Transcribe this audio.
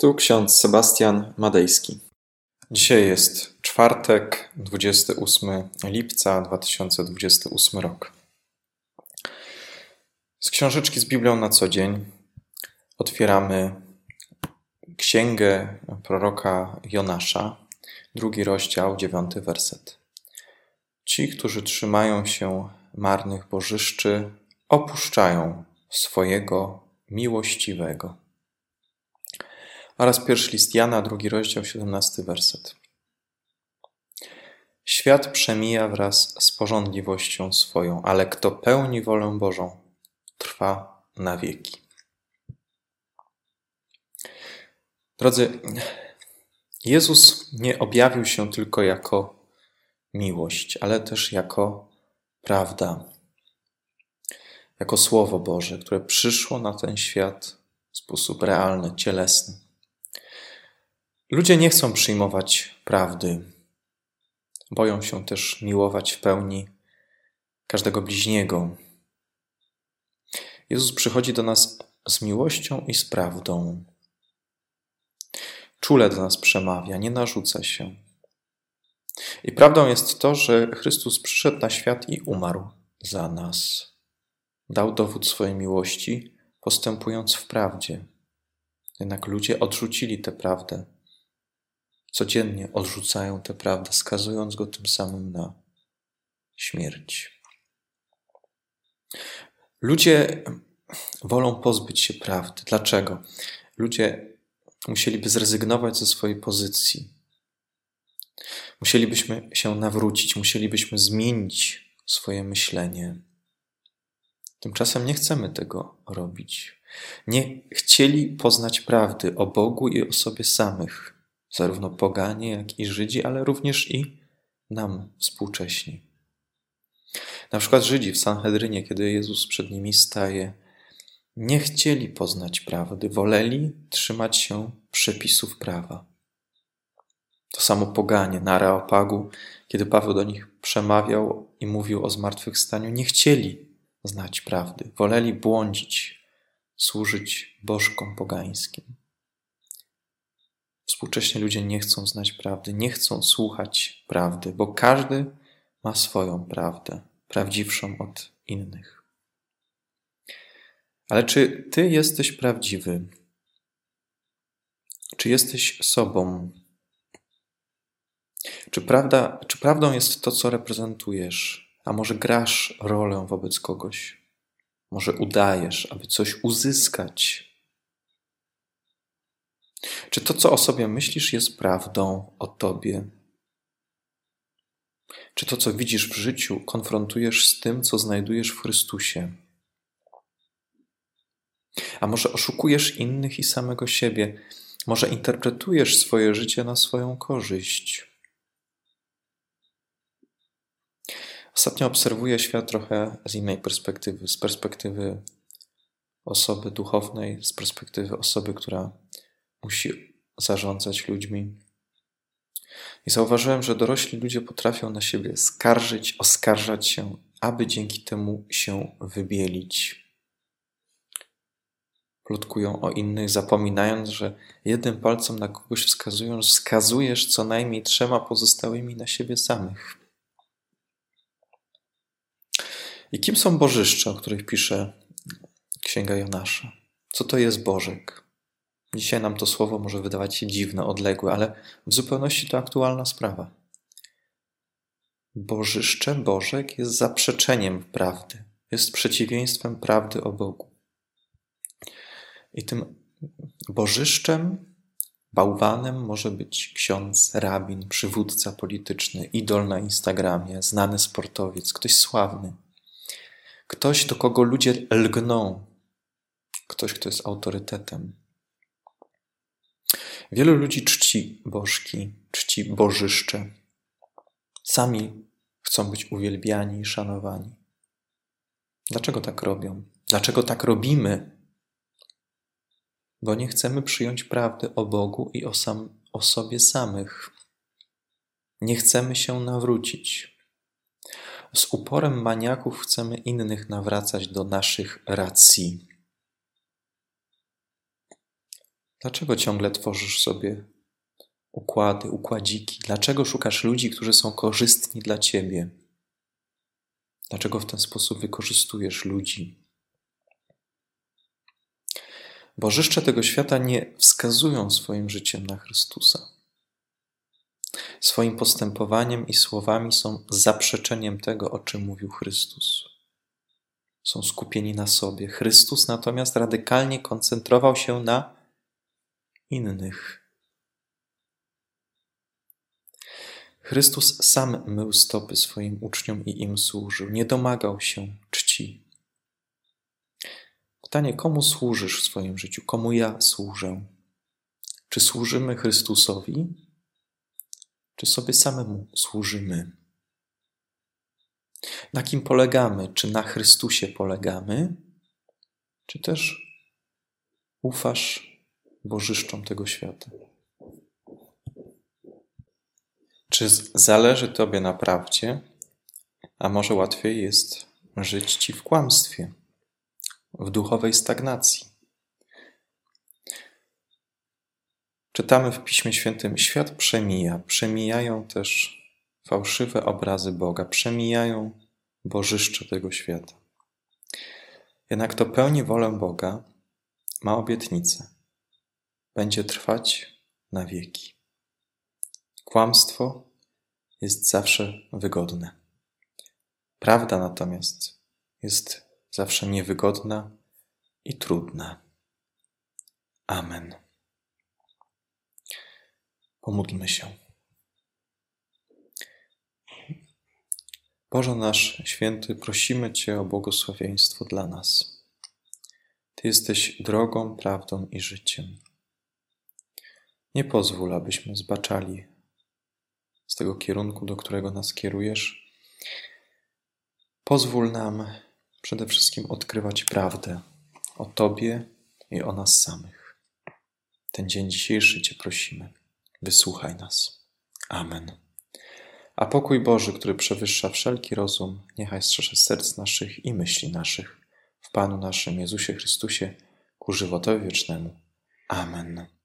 Tu ksiądz Sebastian Madejski. Dzisiaj jest czwartek, 28 lipca 2028 rok. Z książeczki z Biblią na co dzień otwieramy księgę proroka Jonasza, drugi rozdział, dziewiąty werset. Ci, którzy trzymają się marnych bożyszczy, opuszczają swojego miłościwego. Oraz pierwszy list Jana, drugi rozdział, siedemnasty werset. Świat przemija wraz z porządliwością swoją, ale kto pełni wolę Bożą, trwa na wieki. Drodzy, Jezus nie objawił się tylko jako miłość, ale też jako prawda, jako Słowo Boże, które przyszło na ten świat w sposób realny, cielesny. Ludzie nie chcą przyjmować prawdy. Boją się też miłować w pełni każdego bliźniego. Jezus przychodzi do nas z miłością i z prawdą. Czule do nas przemawia, nie narzuca się. I prawdą jest to, że Chrystus przyszedł na świat i umarł za nas. Dał dowód swojej miłości, postępując w prawdzie. Jednak ludzie odrzucili tę prawdę codziennie odrzucają tę prawdę, skazując go tym samym na śmierć. Ludzie wolą pozbyć się prawdy. Dlaczego? Ludzie musieliby zrezygnować ze swojej pozycji. Musielibyśmy się nawrócić, musielibyśmy zmienić swoje myślenie. Tymczasem nie chcemy tego robić. Nie chcieli poznać prawdy o Bogu i o sobie samych zarówno poganie, jak i Żydzi, ale również i nam współcześni. Na przykład Żydzi w Sanhedrynie, kiedy Jezus przed nimi staje, nie chcieli poznać prawdy, woleli trzymać się przepisów prawa. To samo poganie na Areopagu, kiedy Paweł do nich przemawiał i mówił o zmartwychwstaniu, nie chcieli znać prawdy, woleli błądzić, służyć bożkom pogańskim. Współcześnie ludzie nie chcą znać prawdy, nie chcą słuchać prawdy, bo każdy ma swoją prawdę, prawdziwszą od innych. Ale czy ty jesteś prawdziwy? Czy jesteś sobą? Czy, prawda, czy prawdą jest to, co reprezentujesz? A może grasz rolę wobec kogoś? Może udajesz, aby coś uzyskać, czy to, co o sobie myślisz, jest prawdą o tobie? Czy to, co widzisz w życiu, konfrontujesz z tym, co znajdujesz w Chrystusie? A może oszukujesz innych i samego siebie? Może interpretujesz swoje życie na swoją korzyść? Ostatnio obserwuję świat trochę z innej perspektywy, z perspektywy osoby duchownej, z perspektywy osoby, która musi zarządzać ludźmi. I zauważyłem, że dorośli ludzie potrafią na siebie skarżyć, oskarżać się, aby dzięki temu się wybielić. Plotkują o innych, zapominając, że jednym palcem na kogoś wskazują, wskazujesz co najmniej trzema pozostałymi na siebie samych. I kim są bożyszcze, o których pisze Księga Jonasza? Co to jest Bożek? Dzisiaj nam to słowo może wydawać się dziwne, odległe, ale w zupełności to aktualna sprawa. Bożyszcze, Bożek jest zaprzeczeniem prawdy, jest przeciwieństwem prawdy o Bogu. I tym bożyszczem, bałwanem może być ksiądz, rabin, przywódca polityczny, idol na Instagramie, znany sportowiec, ktoś sławny. Ktoś, do kogo ludzie lgną, ktoś, kto jest autorytetem. Wielu ludzi czci bożki, czci bożyszcze. Sami chcą być uwielbiani i szanowani. Dlaczego tak robią? Dlaczego tak robimy? Bo nie chcemy przyjąć prawdy o Bogu i o, sam, o sobie samych. Nie chcemy się nawrócić. Z uporem maniaków chcemy innych nawracać do naszych racji. Dlaczego ciągle tworzysz sobie układy, układziki? Dlaczego szukasz ludzi, którzy są korzystni dla ciebie? Dlaczego w ten sposób wykorzystujesz ludzi? Bożyszcze tego świata nie wskazują swoim życiem na Chrystusa. Swoim postępowaniem i słowami są zaprzeczeniem tego, o czym mówił Chrystus. Są skupieni na sobie. Chrystus natomiast radykalnie koncentrował się na innych. Chrystus sam mył stopy swoim uczniom i im służył, nie domagał się czci. Pytanie, komu służysz w swoim życiu? Komu ja służę? Czy służymy Chrystusowi, czy sobie samemu służymy? Na kim polegamy? Czy na Chrystusie polegamy, czy też ufasz bożyszczom tego świata? Czy zależy Tobie na prawdzie, a może łatwiej jest żyć Ci w kłamstwie, w duchowej stagnacji? Czytamy w Piśmie Świętym: Świat przemija, przemijają też fałszywe obrazy Boga, przemijają bożyszcze tego świata. Jednak to pełni wolę Boga ma obietnicę. Będzie trwać na wieki. Kłamstwo jest zawsze wygodne. Prawda natomiast jest zawsze niewygodna i trudna. Amen. Pomódlmy się. Boże nasz święty, prosimy Cię o błogosławieństwo dla nas. Ty jesteś drogą, prawdą i życiem. Nie pozwól, abyśmy zbaczali z tego kierunku, do którego nas kierujesz. Pozwól nam przede wszystkim odkrywać prawdę o Tobie i o nas samych. Ten dzień dzisiejszy Cię prosimy. Wysłuchaj nas. Amen. A pokój Boży, który przewyższa wszelki rozum, niechaj strzeże serc naszych i myśli naszych w Panu naszym Jezusie Chrystusie ku żywotowi wiecznemu. Amen.